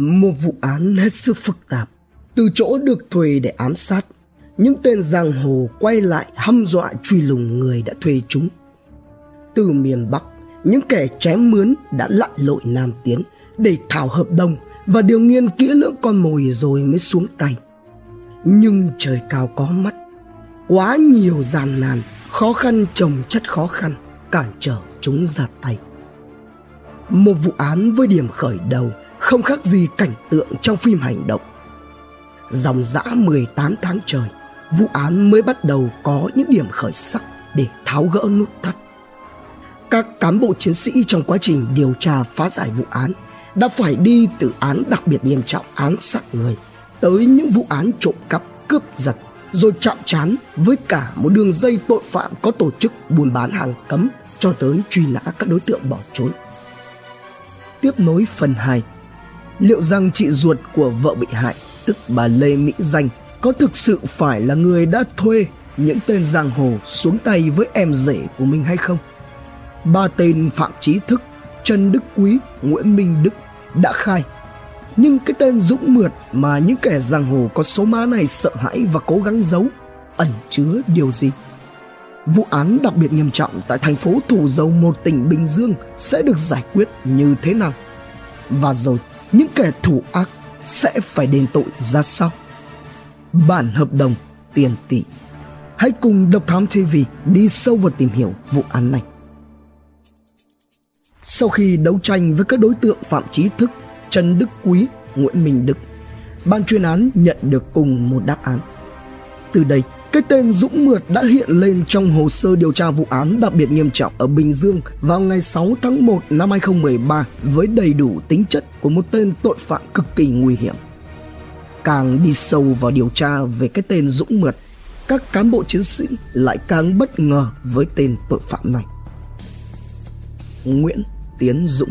Một vụ án hết sức phức tạp. Từ chỗ được thuê để ám sát, những tên giang hồ quay lại hăm dọa truy lùng người đã thuê chúng. Từ miền Bắc, những kẻ chém mướn đã lặn lội Nam Tiến để thảo hợp đồng và điều nghiên kỹ lưỡng con mồi rồi mới xuống tay. Nhưng trời cao có mắt, quá nhiều gian nan, khó khăn chồng chất khó khăn cản trở chúng ra tay. Một vụ án với điểm khởi đầu không khác gì cảnh tượng trong phim hành động. Dòng dã 18 tháng trời, vụ án mới bắt đầu có những điểm khởi sắc để tháo gỡ nút thắt. Các cán bộ chiến sĩ trong quá trình điều tra phá giải vụ án đã phải đi từ án đặc biệt nghiêm trọng án sát người tới những vụ án trộm cắp, cướp giật rồi chạm trán với cả một đường dây tội phạm có tổ chức buôn bán hàng cấm cho tới truy nã các đối tượng bỏ trốn. Tiếp nối phần 2 Liệu rằng chị ruột của vợ bị hại, tức bà Lê Mỹ Danh, có thực sự phải là người đã thuê những tên giang hồ xuống tay với em rể của mình hay không? Ba tên Phạm Trí Thức, Trần Đức Quý, Nguyễn Minh Đức đã khai. Nhưng cái tên Dũng Mượt mà những kẻ giang hồ có số má này sợ hãi và cố gắng giấu ẩn chứa điều gì? Vụ án đặc biệt nghiêm trọng tại thành phố Thủ Dầu một tỉnh Bình Dương sẽ được giải quyết như thế nào? Và rồi những kẻ thủ ác sẽ phải đền tội ra sao? Bản hợp đồng tiền tỷ. Hãy cùng Độc Thám TV đi sâu vào tìm hiểu vụ án này. Sau khi đấu tranh với các đối tượng Phạm Trí Thức, Trần Đức Quý, Nguyễn Minh Đức, ban chuyên án nhận được cùng một đáp án. Từ đây, cái tên Dũng Mượt đã hiện lên trong hồ sơ điều tra vụ án đặc biệt nghiêm trọng ở Bình Dương vào ngày 6 tháng 1 năm 2013 với đầy đủ tính chất của một tên tội phạm cực kỳ nguy hiểm. Càng đi sâu vào điều tra về cái tên Dũng Mượt, các cán bộ chiến sĩ lại càng bất ngờ với tên tội phạm này. Nguyễn Tiến Dũng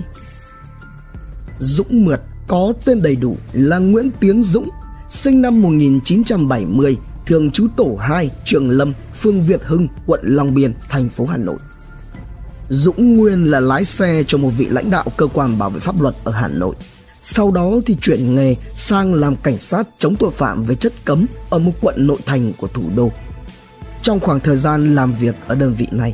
Dũng Mượt có tên đầy đủ là Nguyễn Tiến Dũng, sinh năm 1970 thường trú tổ 2, Trường Lâm, phường Việt Hưng, quận Long Biên, thành phố Hà Nội. Dũng nguyên là lái xe cho một vị lãnh đạo cơ quan bảo vệ pháp luật ở Hà Nội. Sau đó thì chuyển nghề sang làm cảnh sát chống tội phạm về chất cấm ở một quận nội thành của thủ đô. Trong khoảng thời gian làm việc ở đơn vị này,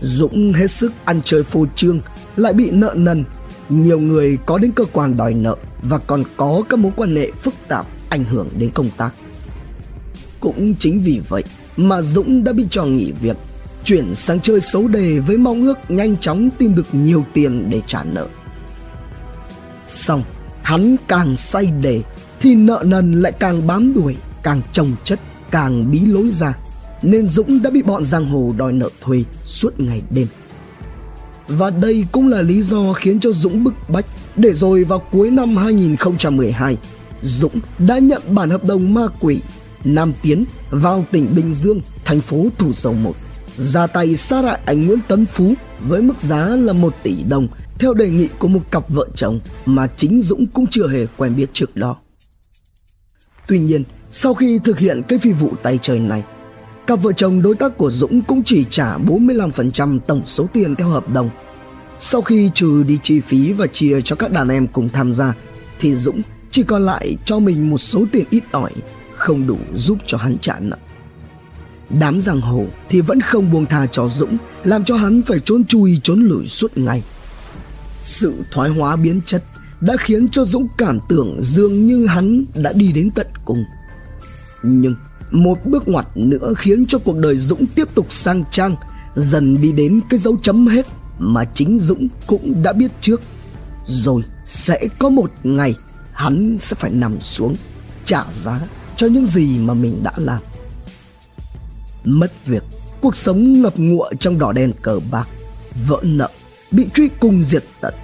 Dũng hết sức ăn chơi phô trương, lại bị nợ nần. Nhiều người có đến cơ quan đòi nợ và còn có các mối quan hệ phức tạp ảnh hưởng đến công tác. Cũng chính vì vậy mà Dũng đã bị cho nghỉ việc, chuyển sang chơi xấu đề với mong ước nhanh chóng tìm được nhiều tiền để trả nợ. Xong, hắn càng say đề thì nợ nần lại càng bám đuổi, càng trồng chất, càng bí lối ra. Nên Dũng đã bị bọn giang hồ đòi nợ thuê suốt ngày đêm. Và đây cũng là lý do khiến cho Dũng bức bách để rồi vào cuối năm 2012, Dũng đã nhận bản hợp đồng ma quỷ Nam Tiến vào tỉnh Bình Dương, thành phố Thủ Dầu Một, ra tay sát hại anh Nguyễn Tấn Phú với mức giá là 1 tỷ đồng theo đề nghị của một cặp vợ chồng mà chính Dũng cũng chưa hề quen biết trước đó. Tuy nhiên, sau khi thực hiện cái phi vụ tay trời này, cặp vợ chồng đối tác của Dũng cũng chỉ trả 45% tổng số tiền theo hợp đồng. Sau khi trừ đi chi phí và chia cho các đàn em cùng tham gia, thì Dũng chỉ còn lại cho mình một số tiền ít ỏi không đủ giúp cho hắn trả nợ. Đám giang hồ thì vẫn không buông tha cho Dũng, làm cho hắn phải trốn chui trốn lủi suốt ngày. Sự thoái hóa biến chất đã khiến cho Dũng cảm tưởng dường như hắn đã đi đến tận cùng. Nhưng một bước ngoặt nữa khiến cho cuộc đời Dũng tiếp tục sang trang, dần đi đến cái dấu chấm hết mà chính Dũng cũng đã biết trước. Rồi sẽ có một ngày hắn sẽ phải nằm xuống trả giá cho những gì mà mình đã làm. Mất việc, cuộc sống ngập ngụa trong đỏ đen cờ bạc vỡ nợ, bị truy cùng diệt tận.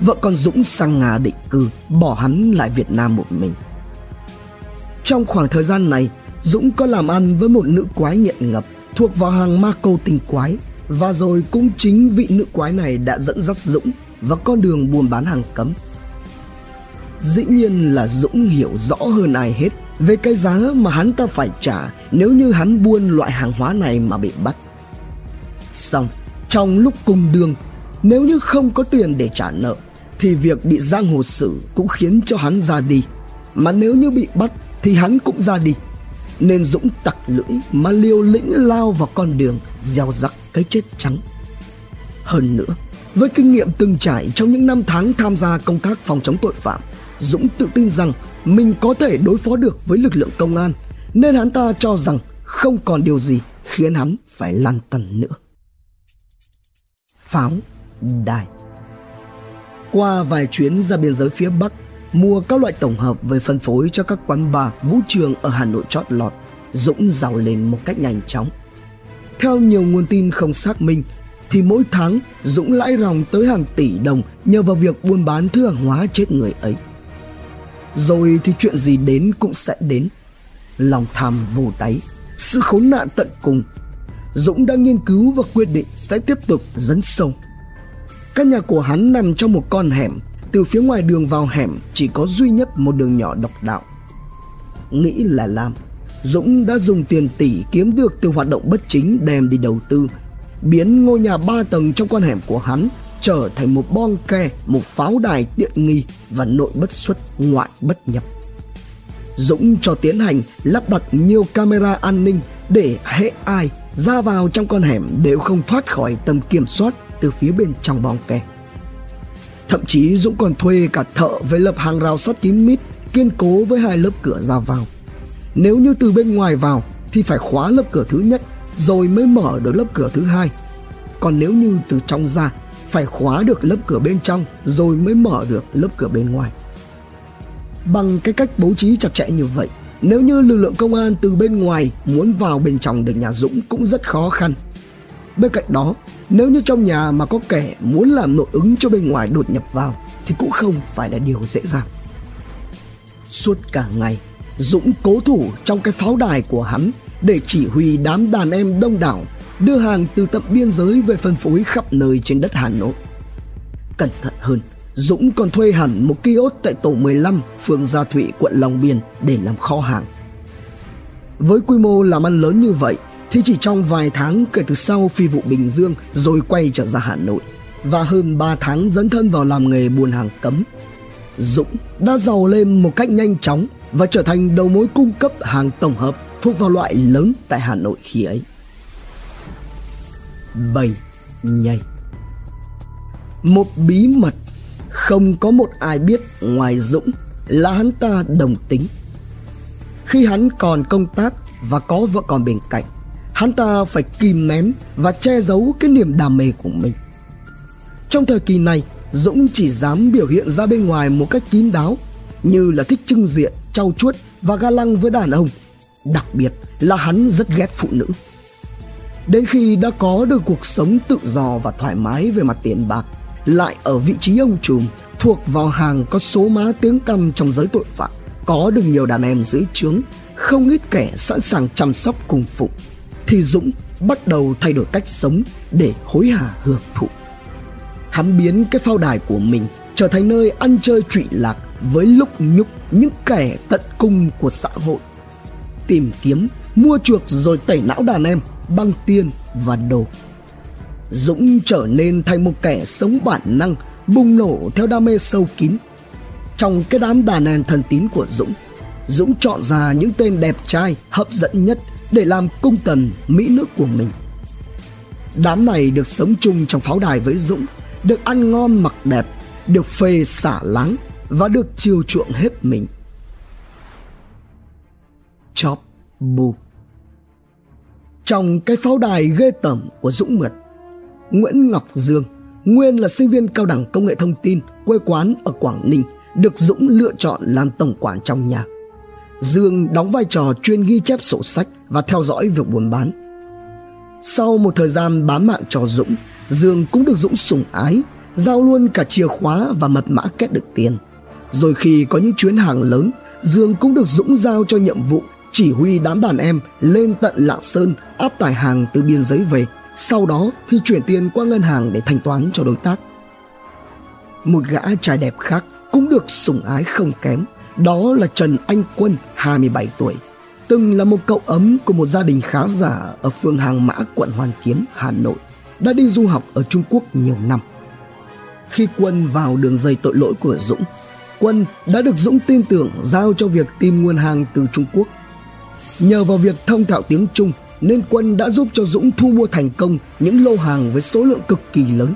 Vợ con dũng sang nga định cư, bỏ hắn lại việt nam một mình. Trong khoảng thời gian này, dũng có làm ăn với một nữ quái nghiện ngập thuộc vào hàng ma câu tinh quái và rồi cũng chính vị nữ quái này đã dẫn dắt dũng vào con đường buôn bán hàng cấm. Dĩ nhiên là dũng hiểu rõ hơn ai hết về cái giá mà hắn ta phải trả nếu như hắn buôn loại hàng hóa này mà bị bắt. Xong, trong lúc cùng đường, nếu như không có tiền để trả nợ thì việc bị giang hồ xử cũng khiến cho hắn ra đi. Mà nếu như bị bắt thì hắn cũng ra đi. Nên Dũng tặc lưỡi mà liều lĩnh lao vào con đường gieo rắc cái chết trắng. Hơn nữa, với kinh nghiệm từng trải trong những năm tháng tham gia công tác phòng chống tội phạm, Dũng tự tin rằng mình có thể đối phó được với lực lượng công an, nên hắn ta cho rằng không còn điều gì khiến hắn phải lăn tăn nữa. Pháo đài Qua vài chuyến ra biên giới phía Bắc, mua các loại tổng hợp về phân phối cho các quán bar, vũ trường ở Hà Nội chót lọt, Dũng giàu lên một cách nhanh chóng. Theo nhiều nguồn tin không xác minh, thì mỗi tháng Dũng lãi ròng tới hàng tỷ đồng nhờ vào việc buôn bán thứ hàng hóa chết người ấy. Rồi thì chuyện gì đến cũng sẽ đến. Lòng tham vô đáy, sự khốn nạn tận cùng. Dũng đang nghiên cứu và quyết định sẽ tiếp tục dấn sâu. Căn nhà của hắn nằm trong một con hẻm, từ phía ngoài đường vào hẻm chỉ có duy nhất một đường nhỏ độc đạo. Nghĩ là làm, Dũng đã dùng tiền tỷ kiếm được từ hoạt động bất chính đem đi đầu tư, biến ngôi nhà ba tầng trong con hẻm của hắn trở thành một bon ke, một pháo đài tiện nghi và nội bất xuất, ngoại bất nhập. Dũng cho tiến hành lắp đặt nhiều camera an ninh để hệ ai ra vào trong con hẻm đều không thoát khỏi tầm kiểm soát từ phía bên trong bong ke. Thậm chí Dũng còn thuê cả thợ với lập hàng rào sắt kín mít kiên cố với hai lớp cửa ra vào. Nếu như từ bên ngoài vào thì phải khóa lớp cửa thứ nhất rồi mới mở được lớp cửa thứ hai. Còn nếu như từ trong ra phải khóa được lớp cửa bên trong rồi mới mở được lớp cửa bên ngoài. Bằng cái cách bố trí chặt chẽ như vậy, nếu như lực lượng công an từ bên ngoài muốn vào bên trong được nhà Dũng cũng rất khó khăn. Bên cạnh đó, nếu như trong nhà mà có kẻ muốn làm nội ứng cho bên ngoài đột nhập vào thì cũng không phải là điều dễ dàng. Suốt cả ngày, Dũng cố thủ trong cái pháo đài của hắn để chỉ huy đám đàn em đông đảo đưa hàng từ tận biên giới về phân phối khắp nơi trên đất Hà Nội. Cẩn thận hơn, Dũng còn thuê hẳn một kiosk tại tổ 15 phường Gia Thụy, quận Long Biên để làm kho hàng. Với quy mô làm ăn lớn như vậy thì chỉ trong vài tháng kể từ sau phi vụ Bình Dương rồi quay trở ra Hà Nội và hơn 3 tháng dấn thân vào làm nghề buôn hàng cấm. Dũng đã giàu lên một cách nhanh chóng và trở thành đầu mối cung cấp hàng tổng hợp thuộc vào loại lớn tại Hà Nội khi ấy. Bầy nhầy Một bí mật không có một ai biết ngoài Dũng là hắn ta đồng tính. Khi hắn còn công tác và có vợ con bên cạnh, hắn ta phải kìm nén và che giấu cái niềm đam mê của mình. Trong thời kỳ này, Dũng chỉ dám biểu hiện ra bên ngoài một cách kín đáo như là thích trưng diện, trau chuốt và ga lăng với đàn ông. Đặc biệt là hắn rất ghét phụ nữ. Đến khi đã có được cuộc sống tự do và thoải mái về mặt tiền bạc, lại ở vị trí ông trùm thuộc vào hàng có số má tiếng tăm trong giới tội phạm, có được nhiều đàn em dưới trướng, không ít kẻ sẵn sàng chăm sóc cùng phụ, thì Dũng bắt đầu thay đổi cách sống để hối hả hưởng thụ. Hắn biến cái phao đài của mình trở thành nơi ăn chơi trụy lạc với lúc nhúc những kẻ tận cung của xã hội. Tìm kiếm, mua chuộc rồi tẩy não đàn em bằng tiền và đồ. Dũng trở nên thành một kẻ sống bản năng, bùng nổ theo đam mê sâu kín. Trong cái đám đàn em thần tín của Dũng, Dũng chọn ra những tên đẹp trai, hấp dẫn nhất để làm cung tần mỹ nữ của mình. Đám này được sống chung trong pháo đài với Dũng, được ăn ngon mặc đẹp, được phê xả láng và được chiều chuộng hết mình. Chop Bu trong cái pháo đài ghê tởm của Dũng Mượt, Nguyễn Ngọc Dương, nguyên là sinh viên cao đẳng công nghệ thông tin, quê quán ở Quảng Ninh, được Dũng lựa chọn làm tổng quản trong nhà. Dương đóng vai trò chuyên ghi chép sổ sách và theo dõi việc buôn bán. Sau một thời gian bám mạng cho Dũng, Dương cũng được Dũng sủng ái, giao luôn cả chìa khóa và mật mã kết được tiền. Rồi khi có những chuyến hàng lớn, Dương cũng được Dũng giao cho nhiệm vụ chỉ huy đám đàn em lên tận Lạng Sơn áp tải hàng từ biên giới về sau đó thì chuyển tiền qua ngân hàng để thanh toán cho đối tác. Một gã trai đẹp khác cũng được sủng ái không kém, đó là Trần Anh Quân, 27 tuổi, từng là một cậu ấm của một gia đình khá giả ở phường Hàng Mã, quận Hoàn Kiếm, Hà Nội, đã đi du học ở Trung Quốc nhiều năm. khi Quân vào đường dây tội lỗi của Dũng. Quân đã được Dũng tin tưởng giao cho việc tìm nguồn hàng từ Trung Quốc. Nhờ vào việc thông thạo tiếng Trung nên Quân đã giúp cho Dũng thu mua thành công những lô hàng với số lượng cực kỳ lớn.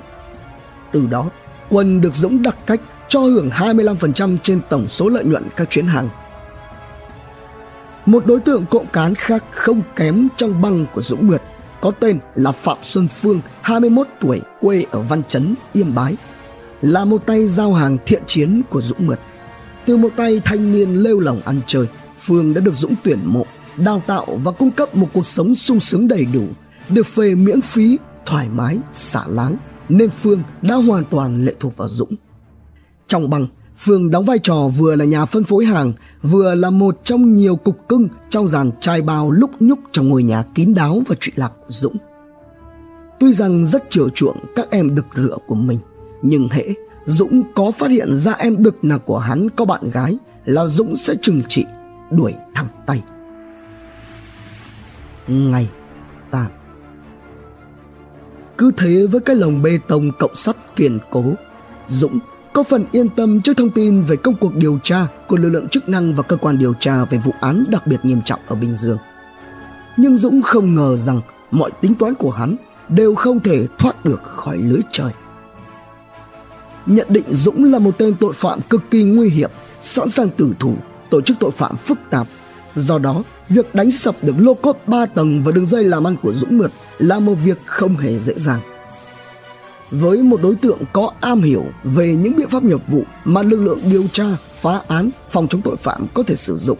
Từ đó, Quân được Dũng đặc cách cho hưởng 25% trên tổng số lợi nhuận các chuyến hàng. Một đối tượng cộng cán khác không kém trong băng của Dũng Mượt có tên là Phạm Xuân Phương, 21 tuổi, quê ở Văn Chấn, Yên Bái, là một tay giao hàng thiện chiến của Dũng Mượt. Từ một tay thanh niên lêu lỏng ăn chơi, Phương đã được Dũng tuyển mộ, đào tạo và cung cấp một cuộc sống sung sướng đầy đủ, được phê miễn phí, thoải mái, xả láng, nên Phương đã hoàn toàn lệ thuộc vào Dũng. Trong băng, Phương đóng vai trò vừa là nhà phân phối hàng, vừa là một trong nhiều cục cưng trong dàn trai bao lúc nhúc trong ngôi nhà kín đáo và trụy lạc của Dũng. Tuy rằng rất chiều chuộng các em đực rửa của mình, nhưng hễ Dũng có phát hiện ra em đực nào của hắn có bạn gái là Dũng sẽ trừng trị, đuổi thẳng tay. Ngày tàn cứ thế với cái lồng bê tông cộng sắt kiên cố, Dũng có phần yên tâm trước thông tin về công cuộc điều tra của lực lượng chức năng và cơ quan điều tra về vụ án đặc biệt nghiêm trọng ở Bình Dương. Nhưng Dũng không ngờ rằng mọi tính toán của hắn đều không thể thoát được khỏi lưới trời. Nhận định Dũng là một tên tội phạm cực kỳ nguy hiểm, sẵn sàng tử thủ, tổ chức tội phạm phức tạp. Do đó, việc đánh sập được lô cốt 3 tầng và đường dây làm ăn của Dũng Mượt là một việc không hề dễ dàng với một đối tượng có am hiểu về những biện pháp nghiệp vụ mà lực lượng điều tra, phá án, phòng chống tội phạm có thể sử dụng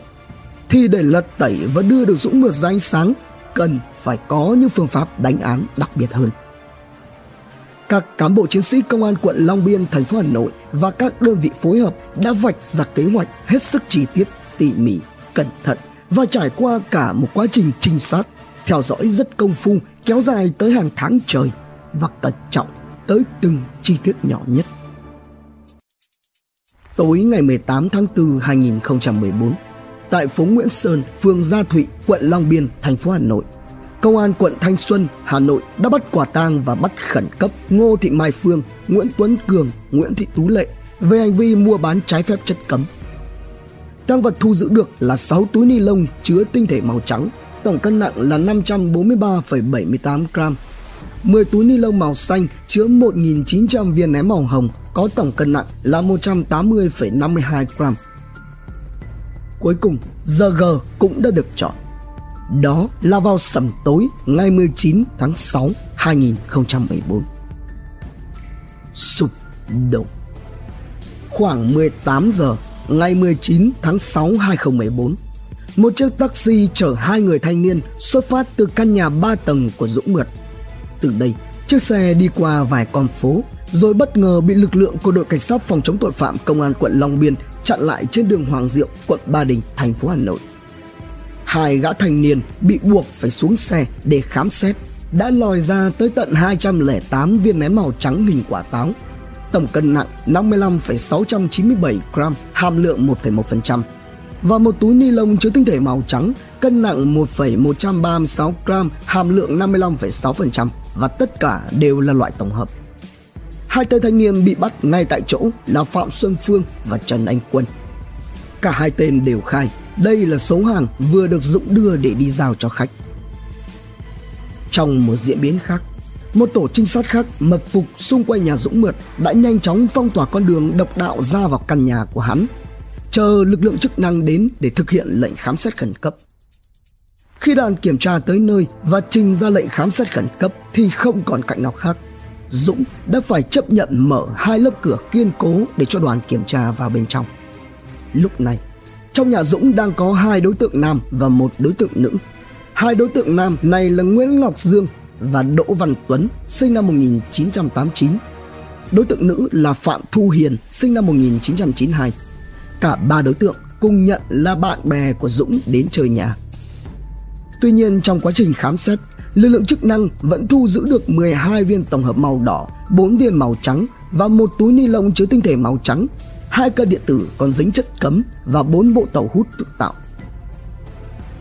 thì để lật tẩy và đưa được Dũng mượt ra ánh sáng cần phải có những phương pháp đánh án đặc biệt hơn. Các cán bộ chiến sĩ công an quận Long Biên, thành phố Hà Nội và các đơn vị phối hợp đã vạch ra kế hoạch hết sức chi tiết, tỉ mỉ, cẩn thận và trải qua cả một quá trình trinh sát, theo dõi rất công phu kéo dài tới hàng tháng trời và cẩn trọng tới từng chi tiết nhỏ nhất. Tối ngày 18 tháng 4 2014, tại phố Nguyễn Sơn, phường Gia Thụy, quận Long Biên, thành phố Hà Nội, Công an quận Thanh Xuân, Hà Nội đã bắt quả tang và bắt khẩn cấp Ngô Thị Mai Phương, Nguyễn Tuấn Cường, Nguyễn Thị Tú Lệ về hành vi mua bán trái phép chất cấm. Tăng vật thu giữ được là 6 túi ni lông chứa tinh thể màu trắng, tổng cân nặng là 543,78 gram 10 túi ni lông màu xanh chứa 1.900 viên ném màu hồng có tổng cân nặng là 180,52 gram. Cuối cùng, giờ G cũng đã được chọn. Đó là vào sẩm tối ngày 19 tháng 6 2014. Sụp đổ. Khoảng 18 giờ ngày 19 tháng 6 2014, một chiếc taxi chở hai người thanh niên xuất phát từ căn nhà 3 tầng của Dũng Mượt từ đây, chiếc xe đi qua vài con phố rồi bất ngờ bị lực lượng của đội cảnh sát phòng chống tội phạm công an quận Long Biên chặn lại trên đường Hoàng Diệu, quận Ba Đình, thành phố Hà Nội. Hai gã thanh niên bị buộc phải xuống xe để khám xét đã lòi ra tới tận 208 viên ném màu trắng hình quả táo. Tổng cân nặng 55,697 gram, hàm lượng 1,1% và một túi ni lông chứa tinh thể màu trắng cân nặng 1,136 gram, hàm lượng 55,6% và tất cả đều là loại tổng hợp. Hai tên thanh niên bị bắt ngay tại chỗ là Phạm Xuân Phương và Trần Anh Quân. Cả hai tên đều khai đây là số hàng vừa được Dũng đưa để đi giao cho khách. Trong một diễn biến khác, một tổ trinh sát khác mật phục xung quanh nhà Dũng Mượt đã nhanh chóng phong tỏa con đường độc đạo ra vào căn nhà của hắn, chờ lực lượng chức năng đến để thực hiện lệnh khám xét khẩn cấp. Khi đoàn kiểm tra tới nơi và trình ra lệnh khám xét khẩn cấp thì không còn cạnh nào khác. Dũng đã phải chấp nhận mở hai lớp cửa kiên cố để cho đoàn kiểm tra vào bên trong. Lúc này, trong nhà Dũng đang có hai đối tượng nam và một đối tượng nữ. Hai đối tượng nam này là Nguyễn Ngọc Dương và Đỗ Văn Tuấn, sinh năm 1989. Đối tượng nữ là Phạm Thu Hiền, sinh năm 1992. Cả ba đối tượng cùng nhận là bạn bè của Dũng đến chơi nhà. Tuy nhiên trong quá trình khám xét, lực lượng chức năng vẫn thu giữ được 12 viên tổng hợp màu đỏ, 4 viên màu trắng và một túi ni lông chứa tinh thể màu trắng, hai cân điện tử còn dính chất cấm và bốn bộ tàu hút tự tạo.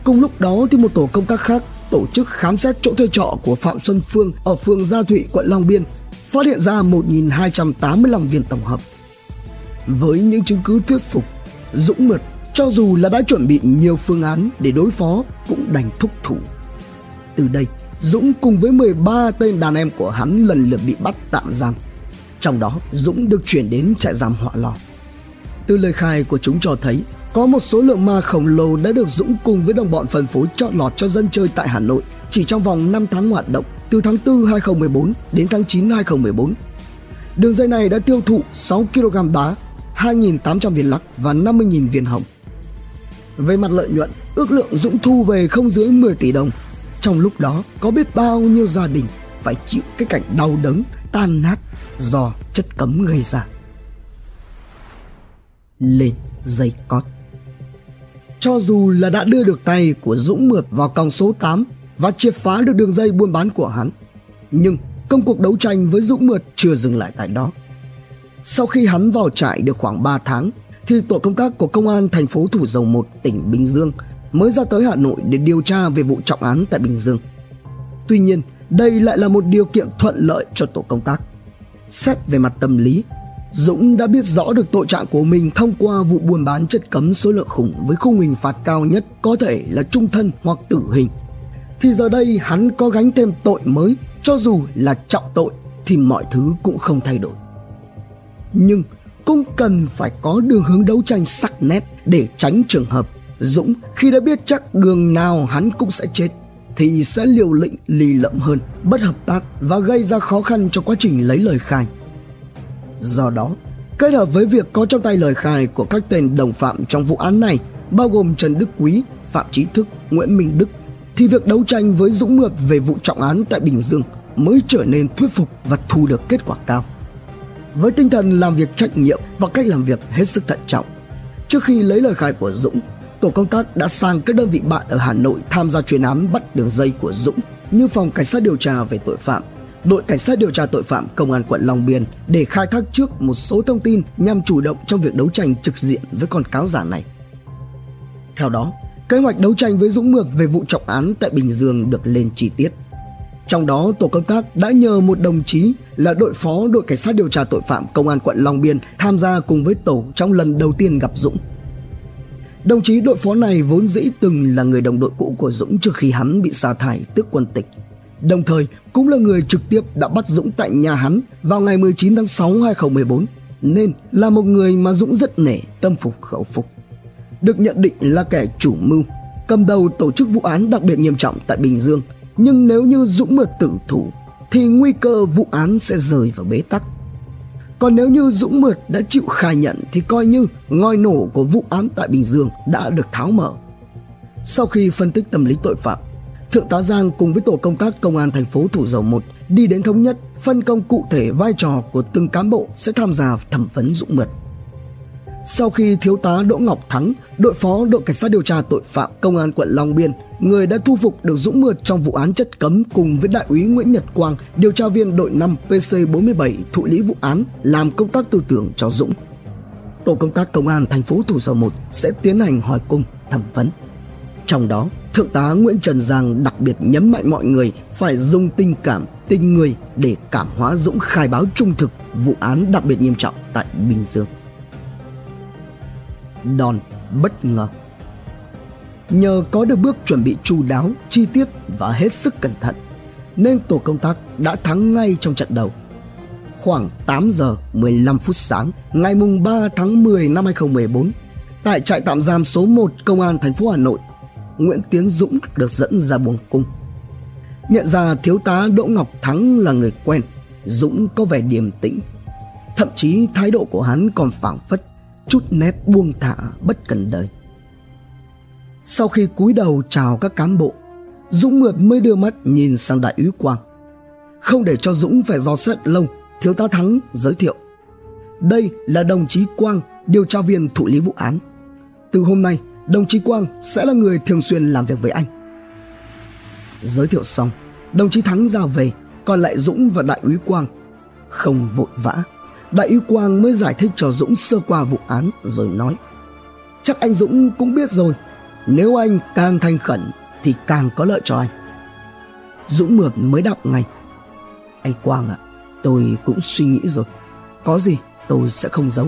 Cùng lúc đó thì một tổ công tác khác tổ chức khám xét chỗ thuê trọ của Phạm Xuân Phương ở phường Gia Thụy, quận Long Biên, phát hiện ra 1.285 viên tổng hợp. Với những chứng cứ thuyết phục, Dũng Mượt cho dù là đã chuẩn bị nhiều phương án để đối phó cũng đành thúc thủ. Từ đây, Dũng cùng với 13 tên đàn em của hắn lần lượt bị bắt tạm giam. Trong đó, Dũng được chuyển đến trại giam Họa Lò. Từ lời khai của chúng cho thấy, có một số lượng ma khổng lồ đã được Dũng cùng với đồng bọn phân phối chọn lọt cho dân chơi tại Hà Nội chỉ trong vòng 5 tháng hoạt động từ tháng 4 2014 đến tháng 9 2014. Đường dây này đã tiêu thụ 6 kg đá, 2.800 viên lắc và 50.000 viên hồng. Về mặt lợi nhuận, ước lượng Dũng thu về không dưới 10 tỷ đồng. Trong lúc đó, có biết bao nhiêu gia đình phải chịu cái cảnh đau đớn, tan nát do chất cấm gây ra. Lên dây cót cho dù là đã đưa được tay của Dũng Mượt vào còng số 8 và triệt phá được đường dây buôn bán của hắn, nhưng công cuộc đấu tranh với Dũng Mượt chưa dừng lại tại đó. Sau khi hắn vào trại được khoảng 3 tháng thì tổ công tác của công an thành phố Thủ Dầu Một, tỉnh Bình Dương mới ra tới Hà Nội để điều tra về vụ trọng án tại Bình Dương. Tuy nhiên, đây lại là một điều kiện thuận lợi cho tổ công tác. Xét về mặt tâm lý, Dũng đã biết rõ được tội trạng của mình thông qua vụ buôn bán chất cấm số lượng khủng với khung hình phạt cao nhất có thể là trung thân hoặc tử hình. Thì giờ đây hắn có gánh thêm tội mới, cho dù là trọng tội thì mọi thứ cũng không thay đổi. Nhưng cũng cần phải có đường hướng đấu tranh sắc nét để tránh trường hợp Dũng khi đã biết chắc đường nào hắn cũng sẽ chết thì sẽ liều lĩnh lì lợm hơn, bất hợp tác và gây ra khó khăn cho quá trình lấy lời khai. Do đó, kết hợp với việc có trong tay lời khai của các tên đồng phạm trong vụ án này bao gồm Trần Đức Quý, Phạm Chí Thức, Nguyễn Minh Đức thì việc đấu tranh với Dũng Mượt về vụ trọng án tại Bình Dương mới trở nên thuyết phục và thu được kết quả cao với tinh thần làm việc trách nhiệm và cách làm việc hết sức thận trọng. Trước khi lấy lời khai của Dũng, tổ công tác đã sang các đơn vị bạn ở Hà Nội tham gia chuyên án bắt đường dây của Dũng như phòng cảnh sát điều tra về tội phạm, đội cảnh sát điều tra tội phạm công an quận Long Biên để khai thác trước một số thông tin nhằm chủ động trong việc đấu tranh trực diện với con cáo giả này. Theo đó, kế hoạch đấu tranh với Dũng Mượt về vụ trọng án tại Bình Dương được lên chi tiết – trong đó, tổ công tác đã nhờ một đồng chí là đội phó đội cảnh sát điều tra tội phạm công an quận Long Biên tham gia cùng với tổ trong lần đầu tiên gặp Dũng. Đồng chí đội phó này vốn dĩ từng là người đồng đội cũ của Dũng trước khi hắn bị sa thải tước quân tịch. Đồng thời cũng là người trực tiếp đã bắt Dũng tại nhà hắn vào ngày 19 tháng 6 2014 nên là một người mà Dũng rất nể tâm phục khẩu phục. Được nhận định là kẻ chủ mưu, cầm đầu tổ chức vụ án đặc biệt nghiêm trọng tại Bình Dương – nhưng nếu như Dũng mà tử thủ thì nguy cơ vụ án sẽ rời vào bế tắc. Còn nếu như Dũng Mượt đã chịu khai nhận thì coi như ngòi nổ của vụ án tại Bình Dương đã được tháo mở. Sau khi phân tích tâm lý tội phạm, Thượng tá Giang cùng với tổ công tác công an thành phố Thủ Dầu Một đi đến thống nhất phân công cụ thể vai trò của từng cán bộ sẽ tham gia thẩm vấn Dũng Mượt. Sau khi thiếu tá Đỗ Ngọc Thắng, đội phó đội cảnh sát điều tra tội phạm công an quận Long Biên, người đã thu phục được Dũng Mượt trong vụ án chất cấm cùng với đại úy Nguyễn Nhật Quang, điều tra viên đội 5 PC47 thụ lý vụ án làm công tác tư tưởng cho Dũng. Tổ công tác công an thành phố Thủ Dầu Một sẽ tiến hành hỏi cung, thẩm vấn. Trong đó, Thượng tá Nguyễn Trần Giang đặc biệt nhấn mạnh mọi người phải dùng tình cảm, tình người để cảm hóa Dũng khai báo trung thực vụ án đặc biệt nghiêm trọng tại Bình Dương đòn bất ngờ. Nhờ có được bước chuẩn bị chu đáo, chi tiết và hết sức cẩn thận, nên tổ công tác đã thắng ngay trong trận đầu. Khoảng 8 giờ 15 phút sáng, ngày mùng 3 tháng 10 năm 2014, tại trại tạm giam số 1 Công an thành phố Hà Nội, Nguyễn Tiến Dũng được dẫn ra buồng cung. Nhận ra thiếu tá Đỗ Ngọc Thắng là người quen, Dũng có vẻ điềm tĩnh. Thậm chí thái độ của hắn còn phảng phất chút nét buông thả bất cần đời sau khi cúi đầu chào các cán bộ dũng mượt mới đưa mắt nhìn sang đại úy quang không để cho dũng phải dò xét lâu thiếu tá thắng giới thiệu đây là đồng chí quang điều tra viên thụ lý vụ án từ hôm nay đồng chí quang sẽ là người thường xuyên làm việc với anh giới thiệu xong, đồng chí thắng ra về, còn lại dũng và đại úy quang không vội vã, Đại úy Quang mới giải thích cho Dũng sơ qua vụ án rồi nói Chắc anh Dũng cũng biết rồi, Nếu anh càng thành khẩn thì càng có lợi cho anh Dũng mượt mới đọc ngay Anh Quang ạ, Tôi cũng suy nghĩ rồi. Có gì tôi sẽ không giấu.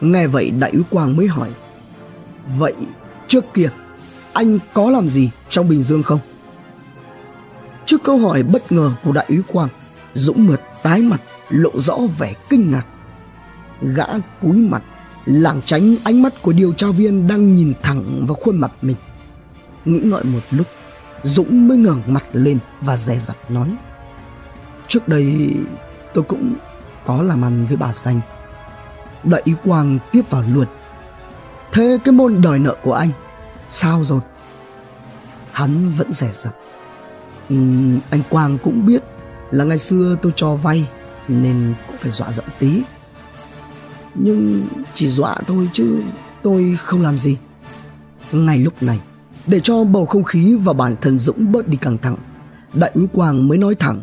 Nghe vậy, đại úy Quang mới hỏi. Vậy trước kia anh có làm gì trong Bình Dương không? Trước câu hỏi bất ngờ của đại úy Quang, Dũng mượt tái mặt lộ rõ vẻ kinh ngạc. Gã cúi mặt, lảng tránh ánh mắt của điều tra viên đang nhìn thẳng vào khuôn mặt mình. Nghĩ ngợi một lúc, Dũng mới ngẩng mặt lên và dè dặt nói. Trước đây tôi cũng có làm ăn với bà Xanh. Đại úy Quang tiếp vào luật Thế cái môn đòi nợ của anh, sao rồi? Hắn vẫn rẻ rặt. Ừ, anh Quang cũng biết là ngày xưa tôi cho vay nên cũng phải dọa giận tí nhưng chỉ dọa thôi chứ tôi không làm gì ngay lúc này để cho bầu không khí và bản thân dũng bớt đi căng thẳng đại úy quang mới nói thẳng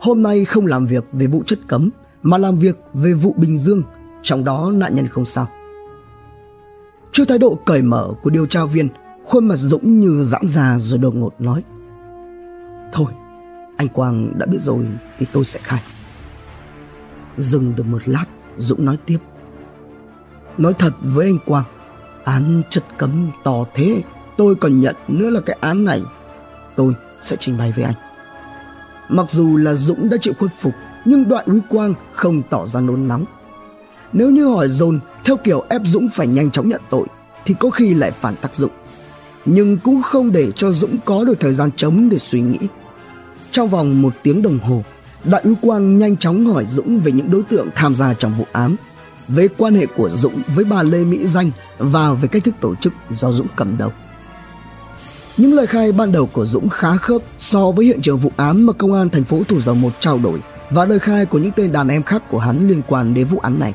hôm nay không làm việc về vụ chất cấm mà làm việc về vụ bình dương trong đó nạn nhân không sao trước thái độ cởi mở của điều tra viên, khuôn mặt dũng như giãn ra rồi đột ngột nói. Thôi, anh quang đã biết rồi thì tôi sẽ khai. Dừng được một lát, dũng nói tiếp. Nói thật với anh quang, án chất cấm to thế, tôi còn nhận nữa là cái án này. Tôi sẽ trình bày với anh. Mặc dù là dũng đã chịu khuất phục, nhưng đoạn huy quang không tỏ ra nôn nóng. Nếu như hỏi dồn theo kiểu ép dũng phải nhanh chóng nhận tội, thì có khi lại phản tác dụng. Nhưng cũng không để cho dũng có được thời gian trống để suy nghĩ. Trong vòng một tiếng đồng hồ, đại úy quang nhanh chóng hỏi dũng về những đối tượng tham gia trong vụ án, về quan hệ của dũng với bà lê mỹ danh và về cách thức tổ chức do dũng cầm đầu. Những lời khai ban đầu của Dũng khá khớp so với hiện trường vụ án mà công an thành phố Thủ Dầu Một trao đổi và lời khai của những tên đàn em khác của hắn liên quan đến vụ án này.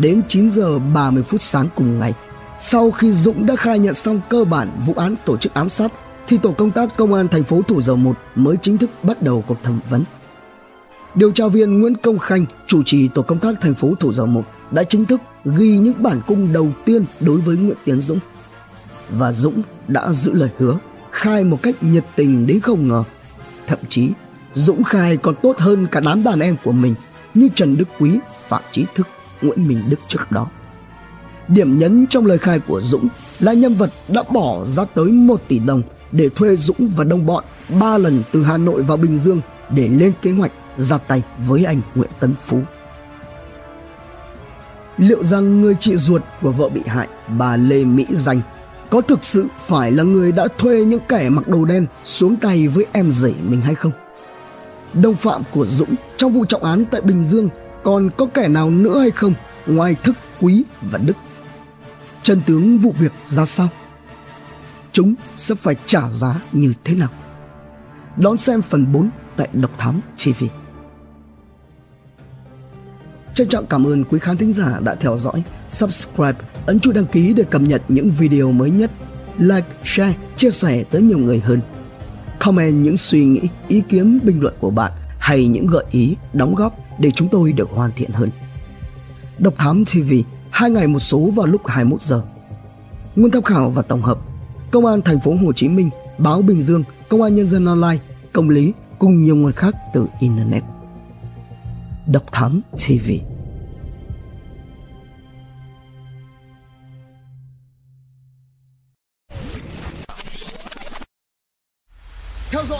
Đến 9 giờ 30 phút sáng cùng ngày, sau khi Dũng đã khai nhận xong cơ bản vụ án tổ chức ám sát thì tổ công tác công an thành phố Thủ Dầu Một mới chính thức bắt đầu cuộc thẩm vấn. Điều tra viên Nguyễn Công Khanh, chủ trì tổ công tác thành phố Thủ Dầu Một đã chính thức ghi những bản cung đầu tiên đối với Nguyễn Tiến Dũng. Và Dũng đã giữ lời hứa, khai một cách nhiệt tình đến không ngờ. Thậm chí, Dũng khai còn tốt hơn cả đám đàn em của mình như Trần Đức Quý, Phạm Chí Thức, Nguyễn Minh Đức trước đó. Điểm nhấn trong lời khai của Dũng là nhân vật đã bỏ ra tới 1 tỷ đồng để thuê Dũng và đồng bọn ba lần từ Hà Nội vào Bình Dương để lên kế hoạch ra tay với anh Nguyễn Tấn Phú. Liệu rằng người chị ruột của vợ bị hại, bà Lê Mỹ Danh, có thực sự phải là người đã thuê những kẻ mặc đồ đen xuống tay với em rể mình hay không? Đồng phạm của Dũng trong vụ trọng án tại Bình Dương còn có kẻ nào nữa hay không ngoài Thức, Quý và Đức? Chân tướng vụ việc ra sao? Chúng sẽ phải trả giá như thế nào? Đón xem phần 4 tại Độc Thám TV. Trân trọng cảm ơn quý khán thính giả đã theo dõi, subscribe, ấn chuông đăng ký để cập nhật những video mới nhất, like, share, chia sẻ tới nhiều người hơn. Comment những suy nghĩ, ý kiến, bình luận của bạn hay những gợi ý, đóng góp để chúng tôi được hoàn thiện hơn. Độc Thám TV, hai ngày một số vào lúc 21 giờ. Nguồn tham khảo và tổng hợp: Công an thành phố Hồ Chí Minh, Báo Bình Dương, Công an Nhân dân Online, Công lý cùng nhiều nguồn khác từ internet. Độc Thám TV. Theo dõi